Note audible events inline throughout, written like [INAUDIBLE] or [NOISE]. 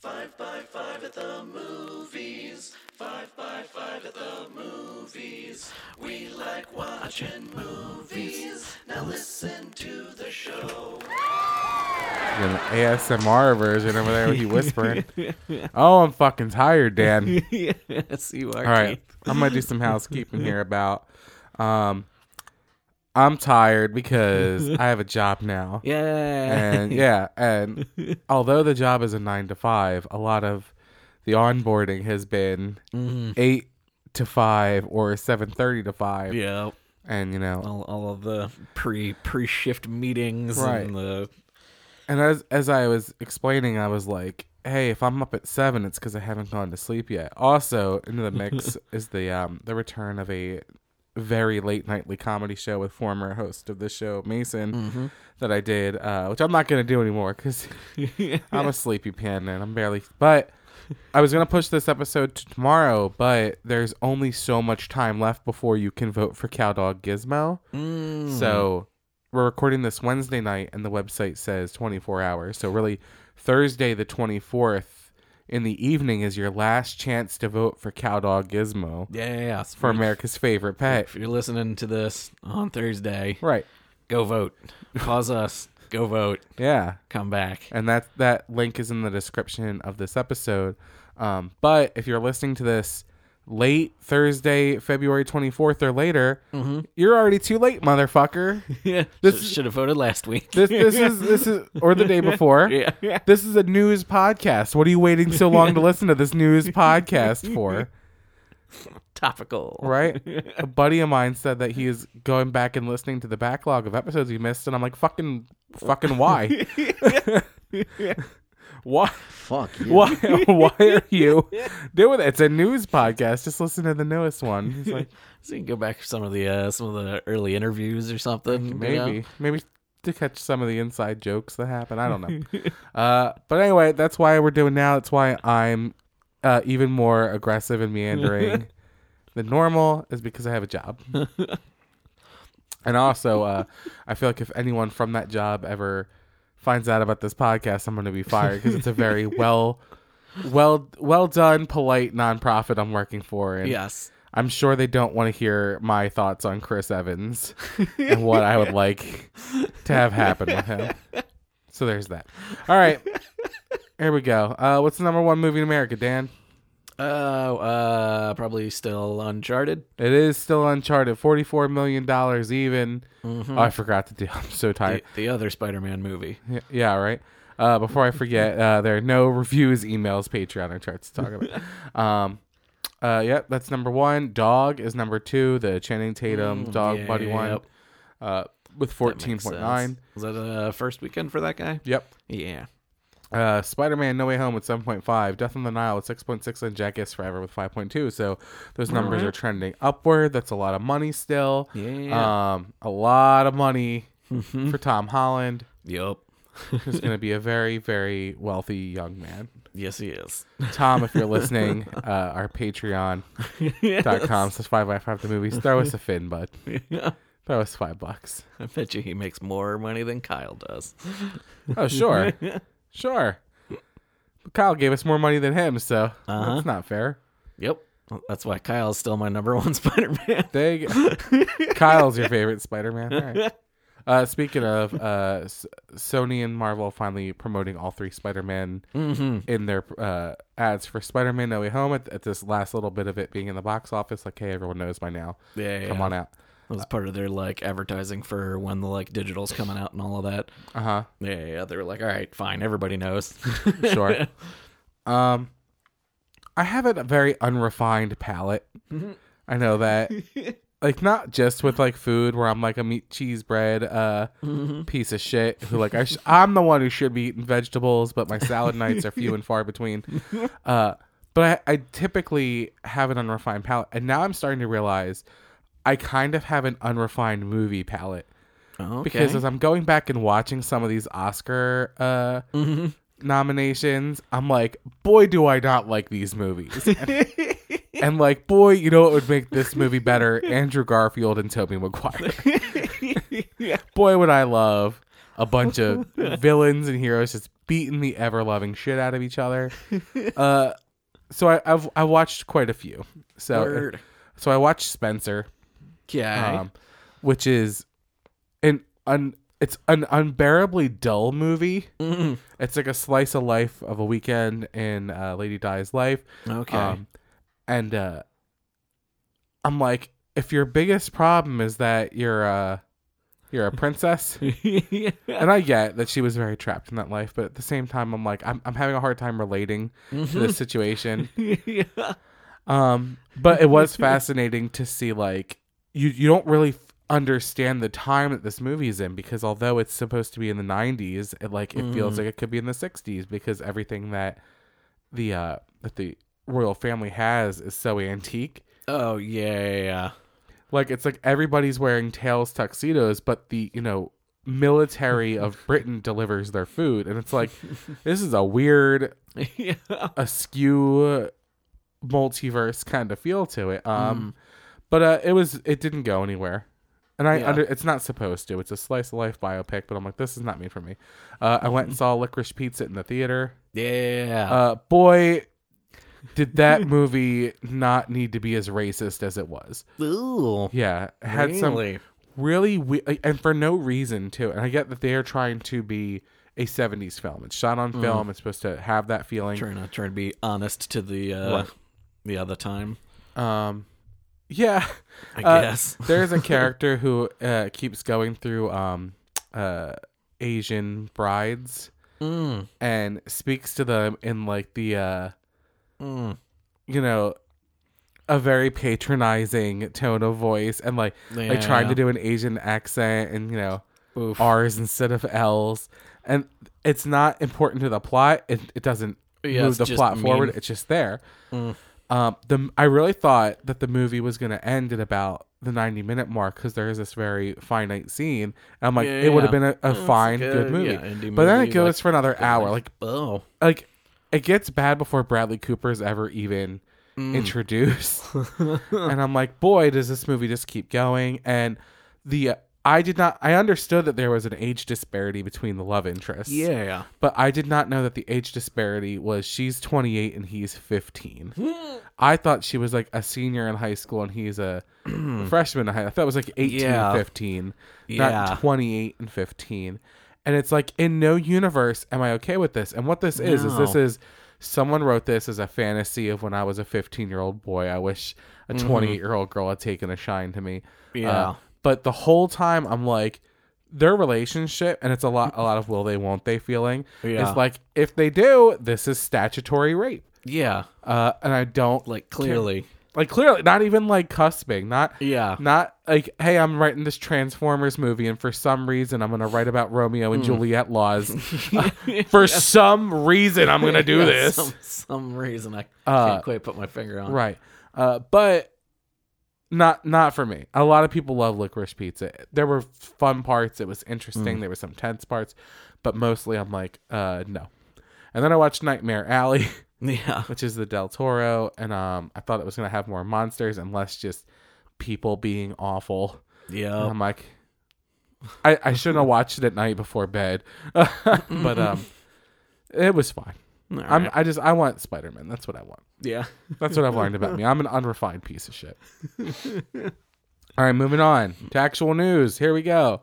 Five by five at the movies. Five by five at the movies. We like watching movies. Now listen to the show. An ASMR version over there with you whispering. [LAUGHS] oh, I'm fucking tired, Dan. [LAUGHS] yes, you are. All right, Keith. I'm gonna do some housekeeping here about. Um, I'm tired because [LAUGHS] I have a job now, Yeah. and yeah, and [LAUGHS] although the job is a nine to five, a lot of the onboarding has been Mm-hmm. eight to five or seven thirty to five, yeah. and you know, All, all of the pre pre shift meetings Right. and the And as as I was explaining, I was like, "Hey, if I'm up at seven, it's because I haven't gone to sleep yet." Also, into the mix [LAUGHS] is the um the return of a very late nightly comedy show with former host of the show Mason that I did, uh, which I'm not gonna do anymore because [LAUGHS] I'm a [LAUGHS] sleepy panda and I'm barely. But I was gonna push this episode to tomorrow, but there's only so much time left before you can vote for Cowdog Gizmo. So we're recording this Wednesday night, and the website says 24 hours. So really, Thursday the 24th in the evening is your last chance to vote for Cowdog Gizmo yeah, yeah, yeah. for America's favorite pet. If you're listening to this on Thursday, Right. go vote. Pause us. Go vote. Yeah. Come back. And that that link is in the description of this episode. Um, but if you're listening to this late Thursday, February 24th or later, mm-hmm. you're already too late, motherfucker. [LAUGHS] Yeah. This- should have voted last week. This this is this is [LAUGHS] or the day before. yeah. yeah. This is a news podcast. What are you waiting so long to listen to this news [LAUGHS] podcast for? Topical. Right? A buddy of mine said that he is going back and listening to the backlog of episodes he missed, and I'm like, fucking, fucking why? Why? Fuck you. Why? Why are you [LAUGHS] doing it? It's a news podcast. Just listen to the newest one. He's like, [LAUGHS] So you can go back to some of the uh, some of the early interviews or something. you maybe, know? maybe to catch some of the inside jokes that happen. I don't know. [LAUGHS] uh, but anyway, that's why we're doing now. That's why I'm uh, even more aggressive and meandering than normal is because I have a job. and also, uh, I feel like if anyone from that job ever finds out about this podcast, I'm going to be fired because it's a very [LAUGHS] well, well, well done, polite nonprofit I'm working for, and Yes. I'm sure they don't want to hear my thoughts on Chris Evans and what I would like to have happen with him. So there's that. All right. Here we go. Uh, what's the number one movie in America, Dan? Oh, uh, probably still Uncharted. It is still Uncharted. $44 million even. Oh, I forgot to do. [LAUGHS] I'm so tired. the other Spider-Man movie. Y- Yeah, right. Uh, before I forget, uh, there are no reviews, emails, Patreon, or charts to talk about. [LAUGHS] um, uh, yep, that's number one. Dog is number two. The Channing Tatum Dog Buddy one. Yep. Uh, with fourteen point nine. Was that a first weekend for that guy? Yep. Yeah. Uh, Spider Man No Way Home with seven point five. Death on the Nile with six point six, and Jackass Forever with five point two. So those numbers are trending upward. That's a lot of money still. Yeah. Um, a lot of money for Tom Holland, Yep. He's going [LAUGHS] to be a very very wealthy young man. Yes, he is. Tom, if you're [LAUGHS] listening, uh, our Patreon.com com says five by five the movies. Throw us a fin, bud. Yeah. Throw us five bucks. I bet you he makes more money than Kyle does. Oh, sure. [LAUGHS] sure. But Kyle gave us more money than him, so Uh-huh. that's not fair. Yep. That's why Kyle's still my number one [LAUGHS] Spider-Man. There. Kyle's your favorite Spider Man. All right. [LAUGHS] Uh, speaking of, uh, S- Sony and Marvel finally promoting all three Spider Man Mm-hmm. in their uh, ads for Spider Man No Way Home at, at this last little bit of it being in the box office. Like, hey, everyone knows by now. Yeah, Come yeah. on out. That was part of their like advertising for when the like digital's coming out and all of that. Uh huh. Yeah, yeah. They were like, all right, fine, everybody knows. [LAUGHS] Sure. [LAUGHS] um, I have a very unrefined palate. I know that. [LAUGHS] Like not just with like food where I'm like a meat cheese bread uh piece of shit who like I sh- I'm the one who should be eating vegetables but my salad nights are few and far between. Uh but I, I typically have an unrefined palate and now I'm starting to realize I kind of have an unrefined movie palate okay. because as I'm going back and watching some of these Oscar uh, nominations, I'm like, boy, do I not like these movies. And, [LAUGHS] and, like, boy, you know what would make this movie better? [LAUGHS] Andrew Garfield and Tobey Maguire. [LAUGHS] Boy, would I love a bunch of villains and heroes just beating the ever loving shit out of each other. Uh, so I, I've I watched quite a few. So Word. so I watched Spencer, Okay. um, which is an un it's an unbearably dull movie. Mm, It's like a slice of life of a weekend in uh, Lady Di's life. okay. Um, and uh, I'm like, if your biggest problem is that you're uh, you're a princess, yeah. [LAUGHS] and I get that she was very trapped in that life, but at the same time, I'm like, I'm I'm having a hard time relating to this situation. [LAUGHS] yeah. Um, but it was [LAUGHS] fascinating to see like you you don't really understand the time that this movie is in because although it's supposed to be in the 90s, it like it feels like it could be in the 60s because everything that the uh that the royal family has is so antique. Oh yeah, yeah, yeah. Like it's like everybody's wearing tails tuxedos, but the you know military [LAUGHS] of Britain delivers their food, and it's like this is a weird [LAUGHS] yeah. askew multiverse kind of feel to it. Mm. But uh, it was it didn't go anywhere, and I Yeah. under it's not supposed to. It's a slice of life biopic, but I'm like, this is not made for me. Uh, I went and saw Licorice Pizza in the theater. Yeah. Uh, boy, did that [LAUGHS] movie not need to be as racist as it was? Ooh. Yeah, had some Really? really we- and for no reason too. And I get that they are trying to be a 70s film. It's shot on film. It's supposed to have that feeling. Trying to trying to be honest to the uh the other time. Um, yeah, I Uh, guess. [LAUGHS] there's a character who uh, keeps going through um, uh, Asian brides Mm. and speaks to them in like the uh, Mm. you know a very patronizing tone of voice and like like trying Yeah. to do an Asian accent and you know Oof. R's instead of L's and it's not important to the plot. It it doesn't Yeah, move the plot forward. It's just there. Mm. Um, the I really thought that the movie was going to end at about the 90 minute mark because there is this very finite scene. And I'm like, Yeah, it would have been a, a fine, like good movie. yeah, indie but then it goes like, for another hour. Like, oh. like it gets bad before Bradley Cooper is ever even Mm. introduced. [LAUGHS] and I'm like, boy, does this movie just keep going? And the uh, I did not. I understood that there was an age disparity between the love interests. Yeah. But I did not know that the age disparity was she's 28 and he's 15. I thought she was like a senior in high school and he's a [CLEARS THROAT] freshman in high. I thought it was like 18 Yeah. and 15, Yeah. not 28 and 15. And it's like in no universe am I okay with this. And what this is is this No. is someone wrote this as a fantasy of when I was a 15 year old boy. I wish a 28 year old girl had taken a shine to me. Mm-hmm. Yeah. But the whole time I'm like their relationship and it's a lot a lot of will they won't they feeling Yeah. is like if they do this is statutory rape Yeah. uh and i don't Like clearly. like clearly not even like cusping not Yeah. not like hey i'm writing this transformers movie and for some reason i'm gonna write about romeo and juliet laws Uh, [LAUGHS] for some reason i'm gonna do Yeah, this Some, some reason I Uh, can't quite put my finger on. right uh but not not for me. A lot of people love licorice pizza. There were fun parts. It was interesting. Mm. there were some tense parts but mostly i'm like uh no. And then i watched nightmare alley [LAUGHS] Yeah. which is the del toro and um i thought it was gonna have more monsters and less just people being awful. And Yeah. i'm like i i shouldn't have watched it at night before bed. [LAUGHS] But um [LAUGHS] it was fine right. i just i want spider-man that's what i want yeah. that's what I've learned about me. I'm an unrefined piece of shit. All right, moving on to actual news. Here we go.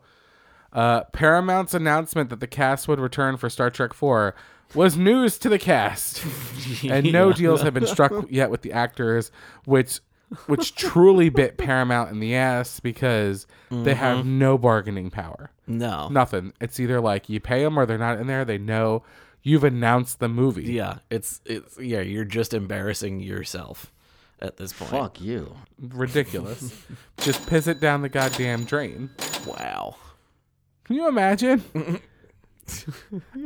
Uh, Paramount's announcement that the cast would return for Star Trek 4 was news to the cast, [LAUGHS] and no deals have been struck yet with the actors, which which truly bit Paramount in the ass because they have Mm-hmm. no bargaining power. No. Nothing. It's either like you pay them or they're not in there. They know you've announced the movie. Yeah. It's it's yeah. You're just embarrassing yourself at this point. Fuck you. ridiculous. [LAUGHS] Just piss it down the goddamn drain. Wow. Can you imagine? [LAUGHS]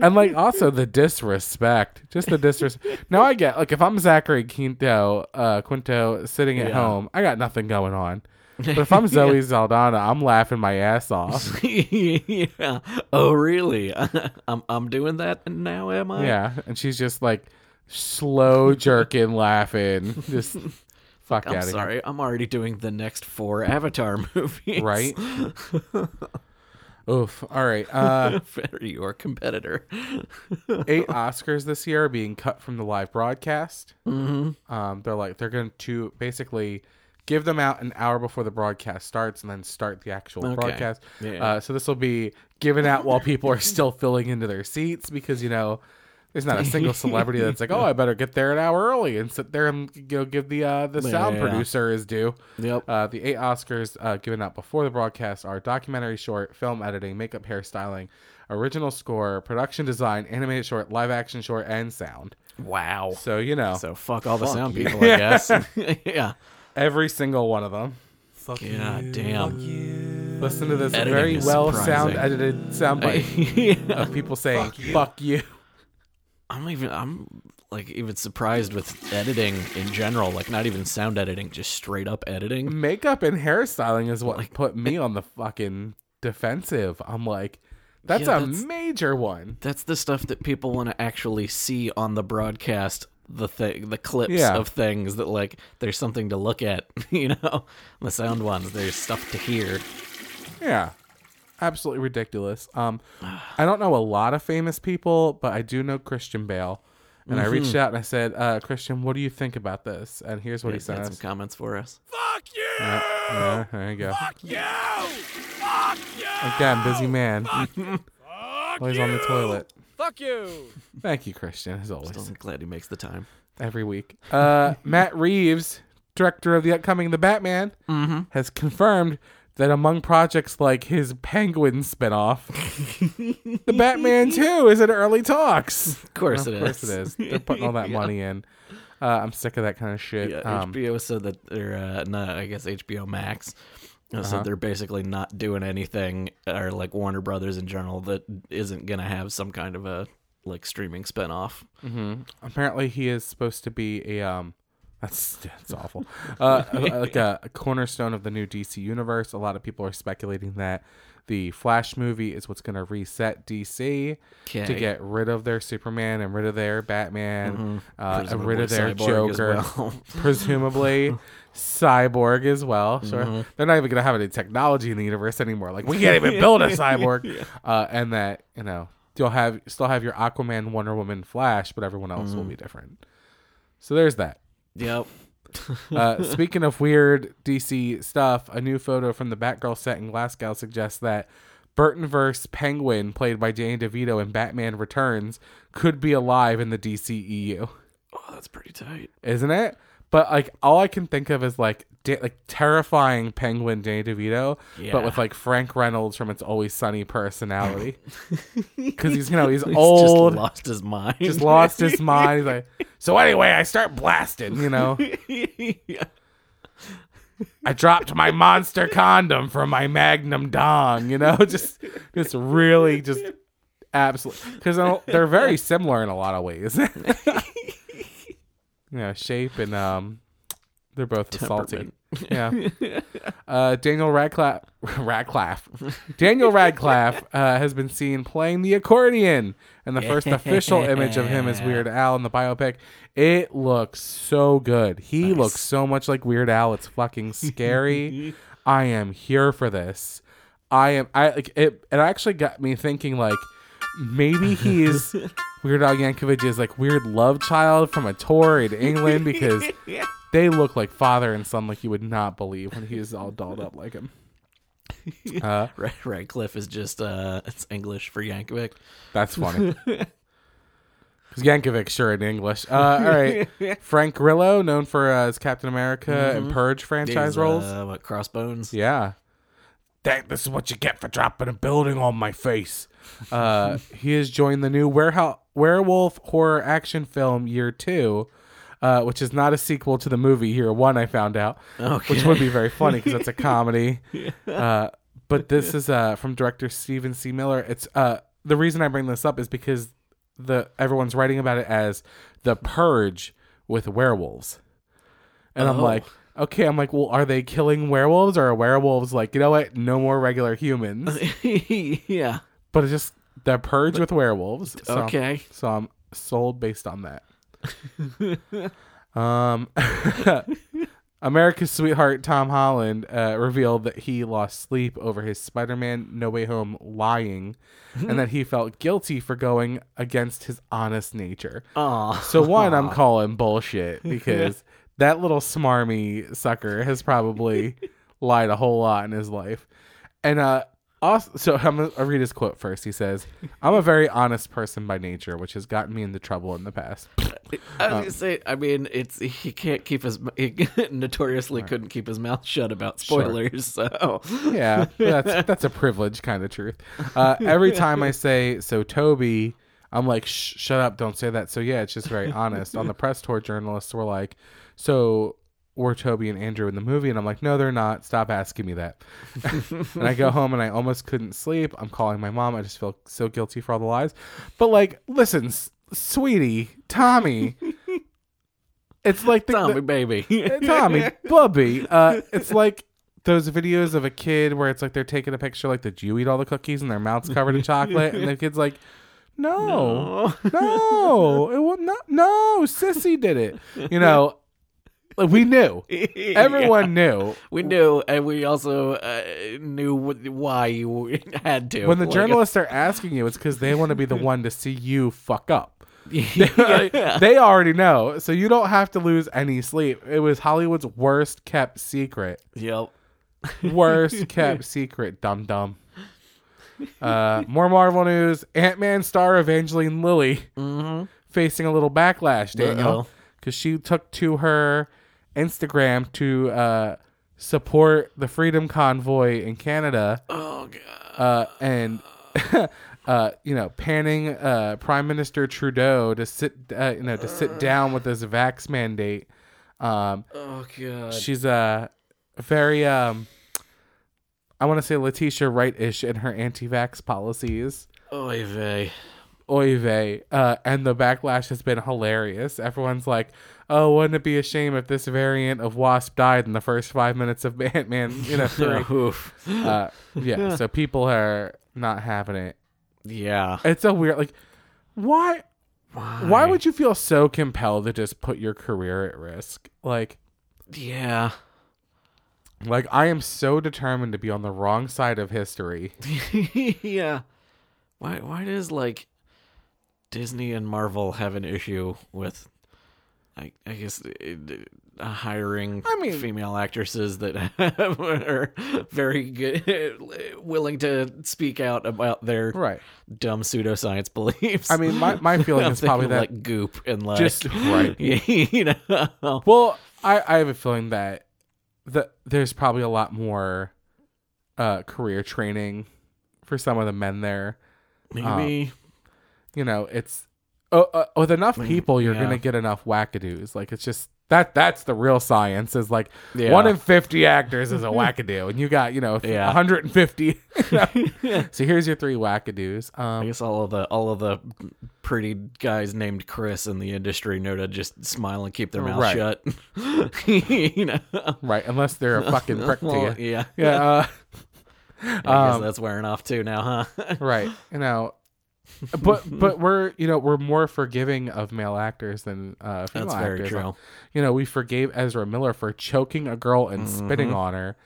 and like also the disrespect, just the disrespect. now I get like if I'm Zachary Quinto, uh, Quinto sitting at Yeah. home, I got nothing going on. But if I'm [LAUGHS] Zoe Saldana, I'm laughing my ass off. [LAUGHS] yeah. Oh really? [LAUGHS] I'm I'm doing that now. Am I? Yeah, and she's just like slow jerking, laughing, just fuck I'm out of sorry. I'm already doing the next four Avatar movies. right? Oof. All right. Uh, Better your competitor. eight Oscars this year are being cut from the live broadcast. Mm-hmm. Um, they're like they're going to basically give them out an hour before the broadcast starts, and then start the actual Okay. broadcast. Yeah. Uh, so this will be given out while people are still filling into their seats because you know. There's not a single celebrity that's like, oh, I better get there an hour early and sit there and you know, give the uh, the sound Yeah. producer his due. Yep. Uh, the eight Oscars uh, given out before the broadcast are documentary short, film editing, makeup, hairstyling, original score, production design, animated short, live action short, and sound. Wow. So you know So fuck all the sound people, I [LAUGHS] guess. [LAUGHS] yeah. Every single one of them. Fuck Yeah. Damn. Listen to this Editing very well sound edited soundbite yeah. [LAUGHS] of people saying "fuck you." I'm even. I'm like even surprised with editing in general. Like not even sound editing, just straight up editing. Makeup and hairstyling is what put me on the fucking defensive. I'm like, that's Yeah, a that's- major one. That's the stuff that people want to actually see on the broadcast. The thing, the clips Yeah. of things that like there's something to look at. [LAUGHS] You know, the sound ones. There's stuff to hear. Yeah. Absolutely ridiculous. Um [SIGHS] I don't know a lot of famous people, but I do know Christian Bale. And I Mm-hmm. reached out and I said, uh, Christian, what do you think about this? And here's what he He's sent some comments for us. Yeah, yeah, there you go. Fuck you! Fuck you! Again, busy man. Always on the toilet. Fuck you! Thank you, Christian, as always. Still glad he makes the time. Every week. Uh, [LAUGHS] Matt Reeves, director of the upcoming The Batman, Mm-hmm. has confirmed that among projects like his Penguin spinoff, [LAUGHS] The Batman 2 is in early talks. Of course it Of is. course it is. They're putting all that [LAUGHS] Yeah. money in. Uh, I'm sick of that kind of shit. Yeah, um, HBO said that they're uh, not. I guess HBO Max Uh-huh. said they're basically not doing anything, or like Warner Brothers in general, that isn't gonna have some kind of a like streaming spinoff. apparently, he is supposed to be a um. That's that's awful. Uh, like a, a cornerstone of the new DC universe. A lot of people are speculating that the Flash movie is what's going to reset DC to get rid of their Superman and rid of their Batman, uh, and rid of their Cyborg Joker, well. [LAUGHS] presumably Cyborg as well. Sure, Mm-hmm. they're not even going to have any technology in the universe anymore. Like we can't [LAUGHS] even build a cyborg, [LAUGHS] uh, and that you know you'll have still have your Aquaman, Wonder Woman, Flash, but everyone else Mm-hmm. will be different. So there's that. Yep. [LAUGHS] Uh, speaking of weird DC stuff, a new photo from the Batgirl set in Glasgow suggests that Burtonverse Penguin, played by Danny DeVito in Batman Returns, could be alive in the DCEU, Oh, that's pretty tight. isn't it? But like, all I can think of is like, da- like terrifying Penguin Danny DeVito, but with like Frank Reynolds from It's Always Sunny personality, [LAUGHS] because he's you know he's, [LAUGHS] He's old, just lost his mind. just lost his [LAUGHS] mind. He's like, so anyway, I start blasting, you know. yeah. I dropped my monster condom from my Magnum dong, you know, just just really just absolutely because they're very similar in a lot of ways. You know, shape and um, they're both salty. Yeah. [LAUGHS] Uh, Daniel Radcliffe, Radcliffe, Daniel Radcliffe [LAUGHS] uh, has been seen playing the accordion, and the first official image of him is [LAUGHS] Weird Al in the biopic. It looks so good. He looks so much like Weird Al. It's fucking scary. I am here for this. I am. I like it. It actually got me thinking. Like maybe he's Weird Al Yankovic is like weird love child from a tour in England because [LAUGHS] they look like father and son like you would not believe when he is all dolled up like him. [LAUGHS] Uh, Red, Radcliffe is just uh, it's English for Yankovic. that's funny. [LAUGHS] Because Yankovic sure in English. Uh, all right, Frank Grillo, known for uh, his Captain America and Purge franchise He's, roles. Uh, what Crossbones? Yeah. That, this is what you get for dropping a building on my face. Uh, he has joined the new warehouse, werewolf horror action film Year Two, uh, which is not a sequel to the movie Year One. I found out, which would be very funny because it's a comedy. [LAUGHS] Uh, but this is uh, from director Steven C. Miller. It's uh, the reason I bring this up is because the everyone's writing about it as the Purge with werewolves. And I'm Oh. like, okay, I'm like, well, are they killing werewolves or are werewolves like, you know what? No more regular humans. [LAUGHS] yeah. but it's just the purge with werewolves. So, Okay. So I'm sold based on that. [LAUGHS] um [LAUGHS] America's sweetheart Tom Holland uh, revealed that he lost sleep over his Spider-Man No Way Home lying, and that [LAUGHS] he felt guilty for going against his honest nature. Aw. So one, I'm calling bullshit because that little smarmy sucker has probably lied a whole lot in his life. And uh also, so I'm gonna I'll read his quote first. He says, "I'm a very honest person by nature, which has gotten me into trouble in the past." I was gonna say, I mean, it's he can't keep his he [LAUGHS] notoriously couldn't keep his mouth shut about spoilers. So yeah, that's [LAUGHS] that's a privilege kind of truth. Uh, every time I say so, Tobey, I'm like, Shh, shut up, don't say that. So yeah, it's just very honest. On the press tour, journalists were like, so were Tobey and Andrew in the movie? And I'm like, no, they're not. Stop asking me that. [LAUGHS] and I go home and I almost couldn't sleep. I'm calling my mom. I just feel so guilty for all the lies. But like, listen, s- sweetie, Tommy. [LAUGHS] It's like the, Tommy the- baby, [LAUGHS] Tommy, Bubby. Uh, it's like those videos of a kid where it's like they're taking a picture, like, did you eat all the cookies and their mouths covered in chocolate? And the kid's like, no, no, it was not. No, Sissy did it. You know, we knew. [LAUGHS] Everyone knew. we knew, and we also uh, knew wh- why you [LAUGHS] had to. When the Like, journalists are asking you, it's because they want to be the [LAUGHS] one to see you fuck up. yeah, they already know, so you don't have to lose any sleep. It was Hollywood's worst kept secret. yep. Worst kept secret, dum dum. Uh, more Marvel news: Ant Man star Evangeline Lilly facing a little backlash, Daniel, because she took to her Instagram to uh, support the Freedom Convoy in Canada, Oh god. uh, and [LAUGHS] uh, you know, panning uh, Prime Minister Trudeau to sit, uh, you know, to sit down with this vax mandate. Um, Oh god. she's a very um I want to say Letitia Wright-ish in her anti-vax policies. Oy vey. Oy vey. Uh, and the backlash has been hilarious. Everyone's like, "Oh, wouldn't it be a shame if this variant of Wasp died in the first five minutes of [LAUGHS] Ant-Man?" You know, three. [LAUGHS] Uh, yeah. So people are not having it. Yeah. It's a weird like, why? Why would you feel so compelled to just put your career at risk? Like, Yeah. like I am so determined to be on the wrong side of history. [LAUGHS] yeah. Why why does like Disney and Marvel have an issue with I I guess it, uh, hiring I mean- female actresses that [LAUGHS] are very good [LAUGHS] willing to speak out about their Right. dumb pseudoscience [LAUGHS] beliefs. I mean, my, my feeling is probably that. like goop and like Just- right. you know Well, I, I have a feeling that that there's probably a lot more uh, career training for some of the men there. maybe You know, it's uh, uh, with enough people, you're yeah. gonna get enough wackadoos. Like it's just that that's the real science. Is like Yeah. one in fifty actors is a [LAUGHS] wackadoo, and you got you know Yeah. 150. [LAUGHS] so here's your three wackadoos. I Um, guess all of the all of the pretty guys named Chris in the industry know to just smile and keep their mouth Right. shut. [LAUGHS] you know, right, unless they're a fucking prick Well, to you. yeah, Yeah. Uh, I guess Um, that's wearing off too now, huh? right you know but [LAUGHS] but we're you know we're more forgiving of male actors than uh female That's very actors. true. you know we forgave ezra miller for choking a girl and Mm-hmm. spitting on her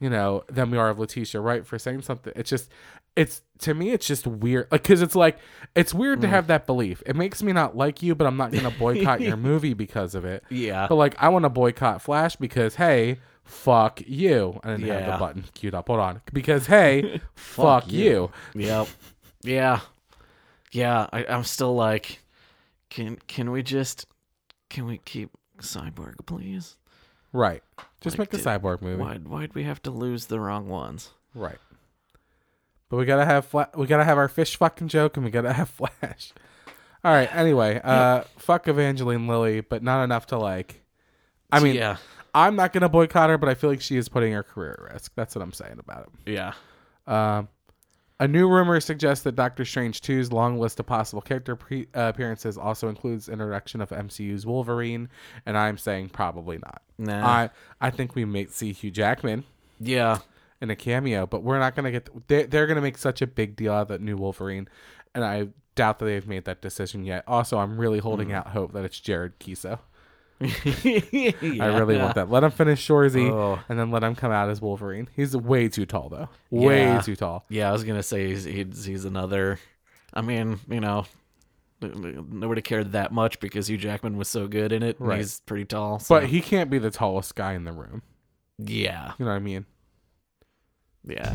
you know than we are of letitia wright for saying something it's just it's to me it's just weird like because it's like it's weird Mm. to have that belief it makes me not like you but i'm not gonna boycott your [LAUGHS] movie because of it Yeah. but like i want to boycott flash because hey fuck you i didn't have the button queued up hold on because hey [LAUGHS] fuck, you. Yep. Yeah. Yeah. I, I'm still like, can can we just can we keep Cyborg, please? Right. Just Like, make the did- cyborg movie. Why why'd we have to lose the wrong ones? Right. But we gotta have fla- we gotta have our fish fucking joke and we gotta [LAUGHS] have Flash. All right. Anyway, uh, fuck Evangeline Lilly, but not enough to like. I mean, yeah. I'm not gonna boycott her, but I feel like she is putting her career at risk. That's what I'm saying about it. Yeah. Um, a new rumor suggests that Doctor Strange 2's long list of possible character pre- uh, appearances also includes introduction of MCU's Wolverine, and I'm saying probably not. Nah. I I think we may see Hugh Jackman Yeah. in a cameo, but we're not gonna get. They're, they're gonna make such a big deal out of that new Wolverine, and I doubt that they've made that decision yet. Also, I'm really holding Mm. out hope that it's Jared Keeso. [LAUGHS] I really want that. Let him finish Shoresy, Oh. and then let him come out as Wolverine. He's way too tall, though. Way Yeah. too tall. Yeah, I was gonna say he's he's, he's another. I mean, you know, nobody cared that much because Hugh Jackman was so good in it. Right. He's pretty tall. So. But he can't be the tallest guy in the room. yeah, You know what I mean? yeah.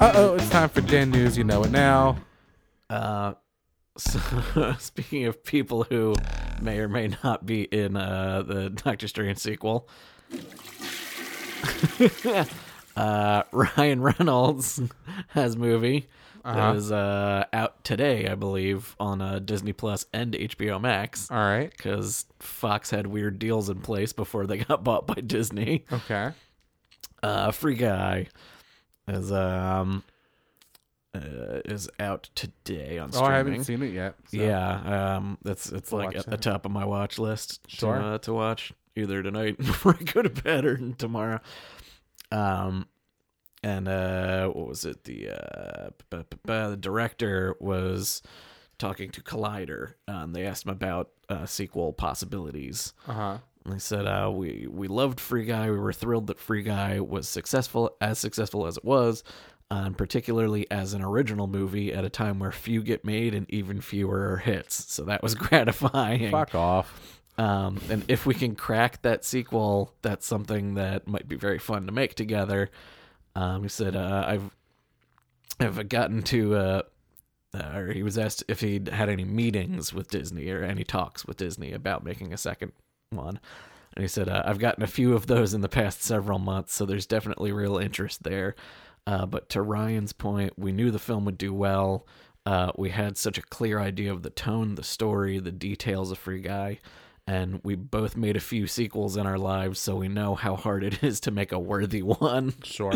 Uh oh, it's time for Den News. You know it now. Uh, so [LAUGHS] speaking of people who may or may not be in uh, the Doctor Strange sequel, [LAUGHS] uh, Ryan Reynolds has movie Uh-huh. that is uh, out today, I believe, on uh, Disney Plus and HBO Max. All right. Because Fox had weird deals in place before they [LAUGHS] got bought by Disney. Okay. Uh, Free Guy is um uh, is out today on streaming. Oh. I haven't seen it yet. so- Yeah, um, that's it's I'll like at the top of my watch list Sure. to, uh, to watch either tonight [LAUGHS] before I go to bed or tomorrow. Um, and uh, what was it? The uh, b- b- b- the director was talking to Collider. Um, they asked him about uh, sequel possibilities. Uh huh. And they said, uh, we, we loved Free Guy. We were thrilled that Free Guy was successful, as successful as it was, and particularly as an original movie at a time where few get made and even fewer are hits. So that was [LAUGHS] gratifying. Fuck off. Um, and if we can crack that sequel, that's something that might be very fun to make together. Um, he said, uh, I've I've gotten to, uh, uh, or he was asked if he'd had any meetings with Disney or any talks with Disney about making a second one. And he said, uh, I've gotten a few of those in the past several months, so there's definitely real interest there. Uh, but to Ryan's point, we knew the film would do well. Uh, we had such a clear idea of the tone, the story, the details of Free Guy, and we both made a few sequels in our lives, so we know how hard it is to make a worthy one. Sure.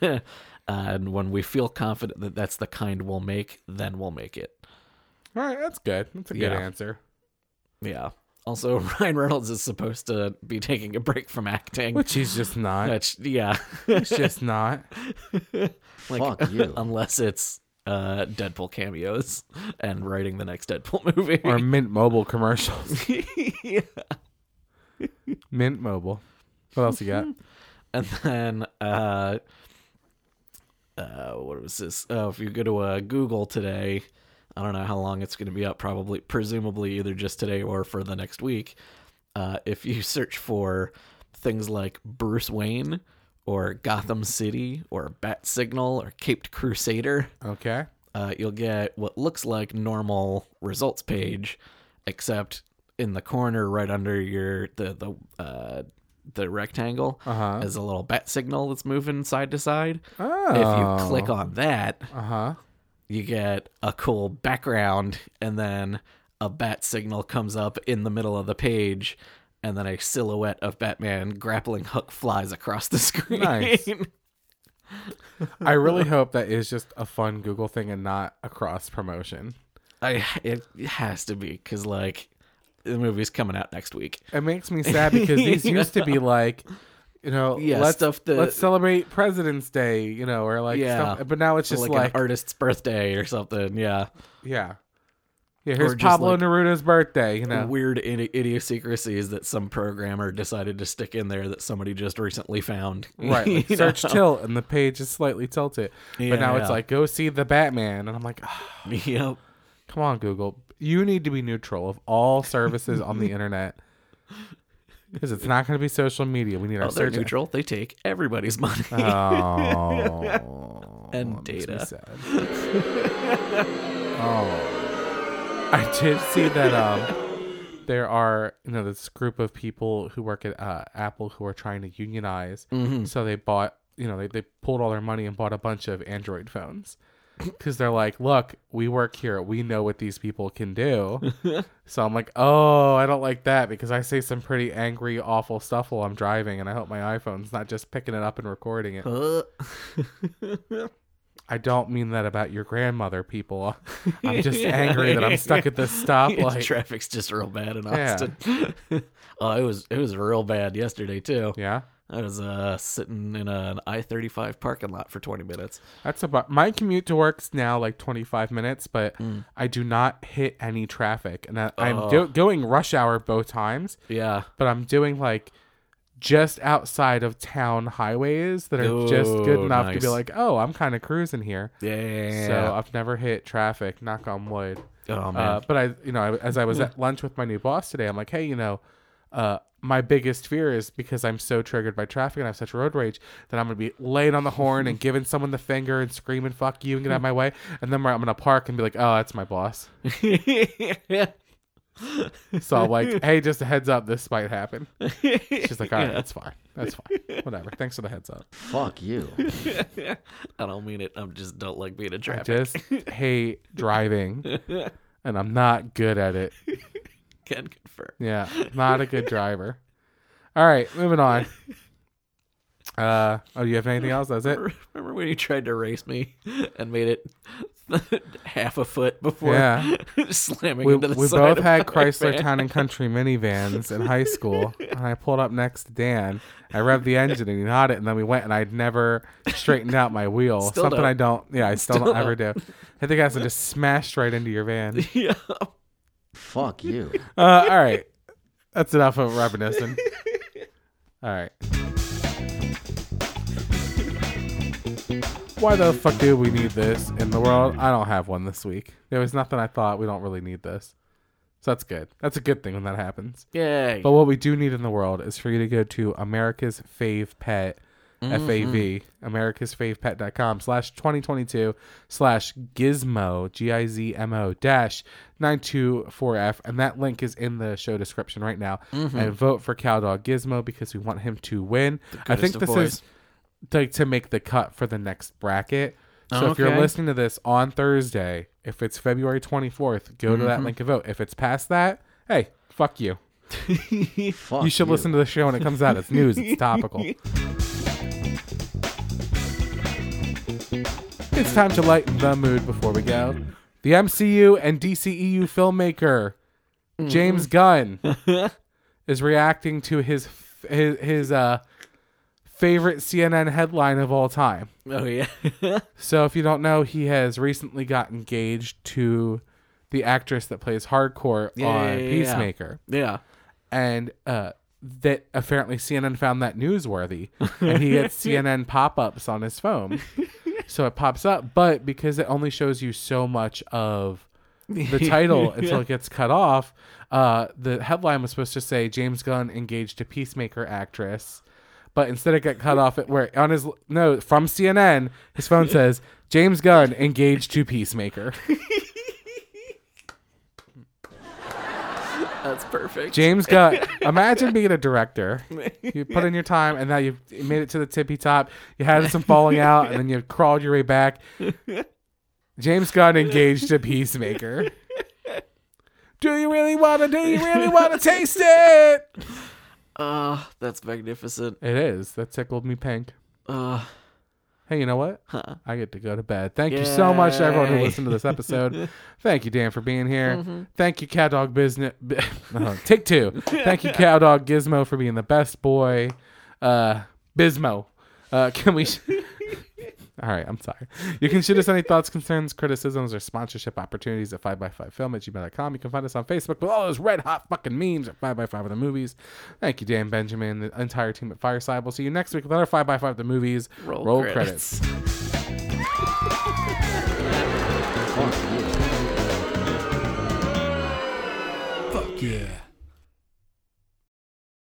[LAUGHS] and when we feel confident that that's the kind we'll make, then we'll make it. All right. That's good. That's a good Yeah. answer. Yeah. Also, [LAUGHS] Ryan Reynolds is supposed to be taking a break from acting. Which he's just not. Which, yeah, He's just not. [LAUGHS] like Fuck you. [LAUGHS] unless it's uh, Deadpool cameos and writing the next Deadpool movie. Or Mint Mobile commercials. yeah. Mint Mobile. What else you got? And then, uh, uh, what was this? Oh, if you go to uh, Google today, I don't know how long it's going to be up. Probably, presumably, either just today or for the next week. Uh, if you [LAUGHS] search for things like Bruce Wayne or Gotham City or Bat Signal or Caped Crusader, Okay. uh, you'll get what looks like normal results page, except in the corner right under your the the uh, the rectangle Uh-huh. is a little bat signal that's moving side to side. Oh. If you click on that, Uh huh. You get a cool background, and then a bat signal comes up in the middle of the page. And then a silhouette of Batman grappling hook flies across the [LAUGHS] screen. Nice. [LAUGHS] I really hope that is just a fun Google thing and not a cross promotion. I it has to be because like the movie's coming out next week. It makes me sad because these [LAUGHS] used to be like, you know, Yeah, let's stuff that- let's celebrate President's Day, you know, or like Yeah. stuff. But now it's just like, like, an artist's birthday or something. Yeah, yeah, yeah. Here's Pablo like- Neruda's birthday, you know. weird idi- idiosyncrasies that some programmer decided to stick in there that somebody just recently found. [LAUGHS] Right, like search know? tilt, and the page is slightly tilted. Yeah, but now it's like, go see the Batman, and I'm like, "Ah, Yep. come on, Google, you need to be neutral of all services on the [LAUGHS] internet, because it's not going to be social media. We need our Oh, they're search neutral. They take everybody's [LAUGHS] money. Oh, [LAUGHS] And data. oh, I did see that. Um, there are you know this group of people who work at uh, Apple who are trying to unionize. Mm-hmm. So they bought you know they they pulled all their money and bought a bunch of Android phones. Because they're like, look, we work here. We know what these people can do. [LAUGHS] so I'm like, oh, I don't like that because I say some pretty angry, awful stuff while I'm driving, and I hope my iPhone's not just picking it up and recording it. Uh, [LAUGHS] I don't mean that about your grandmother, people. I'm just angry that I'm stuck at this [LAUGHS] stoplight. Traffic's just real bad in Yeah. Austin. oh, it was it was real bad yesterday too. Yeah. I was uh sitting in an I thirty five parking lot for twenty minutes. That's about my commute to work's now like 25 minutes, but Mm. I do not hit any traffic, and I, I'm Oh. do- going rush hour both times. Yeah. But I'm doing like just outside of town highways that are just good enough to be like, oh, I'm kind of cruising here. Yeah. So I've never hit traffic. Knock on wood. oh man. Uh, but I, you know, I, as I was [LAUGHS] at lunch with my new boss today, I'm like, hey, you know, uh, my biggest fear is because I'm so triggered by traffic and I have such road rage that I'm gonna be laying on the horn and giving someone the finger and screaming "fuck you" and get out of my way, and then I'm gonna park and be like, oh, that's my boss. [LAUGHS] So I'm like, hey, just a heads up, this might happen. She's like, all right, that's fine, that's fine, whatever. Thanks for the heads up. Fuck you. [LAUGHS] I don't mean it. I just don't like being in I traffic. just hate driving, [LAUGHS] and I'm not good at it. Can confirm. Yeah, not a good driver. All right, moving on. [LAUGHS] Uh, oh, do you have anything else? That's it. Remember when you tried to race me and made it [LAUGHS] half a foot before Yeah. [LAUGHS] slamming We, into the we side both had Chrysler? Town and Country minivans in high school, and I pulled up next to Dan. I revved the engine and he nodded, and then we went, and I'd never straightened out my wheel. Still Something don't. I don't. Yeah, I still, Still don't ever do. I think I just smashed right into your van. yeah. Fuck you. [LAUGHS] Uh, all right, that's enough of reminiscing. All right. Why the fuck do we need this in the world? I don't have one this week. There was nothing I thought we don't really need this. So that's good. That's a good thing when that happens. Yay. But what we do need in the world is for you to go to America's Fave Pet, F-A-V, mm-hmm. americasfavepet.com slash 2022 slash gizmo, G-I-Z-M-O dash 924F. And that link is in the show description right now. Mm-hmm. And vote for Cowdog Gizmo because we want him to win. I think this boys. is like to make the cut for the next bracket. So if you're listening to this on Thursday, if it's February 24th, go to that mm-hmm. link and vote. If it's past that, hey, fuck you. [LAUGHS] Fuck You should listen to the show when it comes out. It's news. It's topical. [LAUGHS] It's time to lighten the mood before we go. The MCU and DCEU filmmaker James Gunn [LAUGHS] is reacting to his his, his uh, favorite CNN headline of all time. Oh yeah. [LAUGHS] So if you don't know, he has recently got engaged to the actress that plays Harcourt Yeah, on yeah, yeah. Peacemaker yeah. and uh, that apparently CNN found that newsworthy, and he gets [LAUGHS] CNN pop-ups on his phone, so it pops up. But because it only shows you so much of the title [LAUGHS] until it gets cut off, uh, the headline was supposed to say James Gunn engaged to Peacemaker actress. But instead it got cut off at where on his no from CNN, his phone says James Gunn engaged to Peacemaker. [LAUGHS] That's perfect. James Gunn. [LAUGHS] Imagine being a director. [LAUGHS] You put in your time, and now you've made it to the tippy top. You had some falling out, and then you crawled your way back. James Gunn engaged to peacemaker. Do you really want to? Do you really want to taste it? Uh, that's magnificent. It is. That tickled me pink. Uh, Hey, you know what? huh. I get to go to bed. Thank you so much to everyone who Mm-hmm. listened to this episode. [LAUGHS] Thank you, Dan, for being here. Thank you, Cowdog Business. [LAUGHS] uh, take two. [LAUGHS] Thank you, Cowdog Gizmo, for being the best boy. Uh, Bismo. Uh, can we? All right, I'm sorry. You can shoot us any thoughts, concerns, criticisms, or sponsorship opportunities at 5x5film at gmail.com. You can find us on Facebook with all those red hot fucking memes at 5x5 of the movies. Thank you, Dan Benjamin, the entire team at Fireside. We'll see you next week with another 5x5 of the movies. Roll, credits. credits. Fuck yeah.